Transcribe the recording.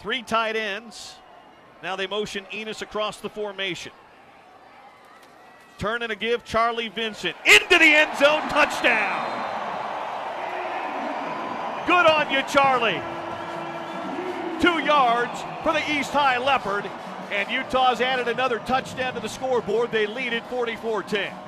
Three tight ends. Now they motion Enos across the formation. Turn and a give. Charlie Vincent into the end zone. Touchdown. Good on you, Charlie two yards for the East High Leopard. And Utah's added another touchdown to the scoreboard. They lead it 44 10.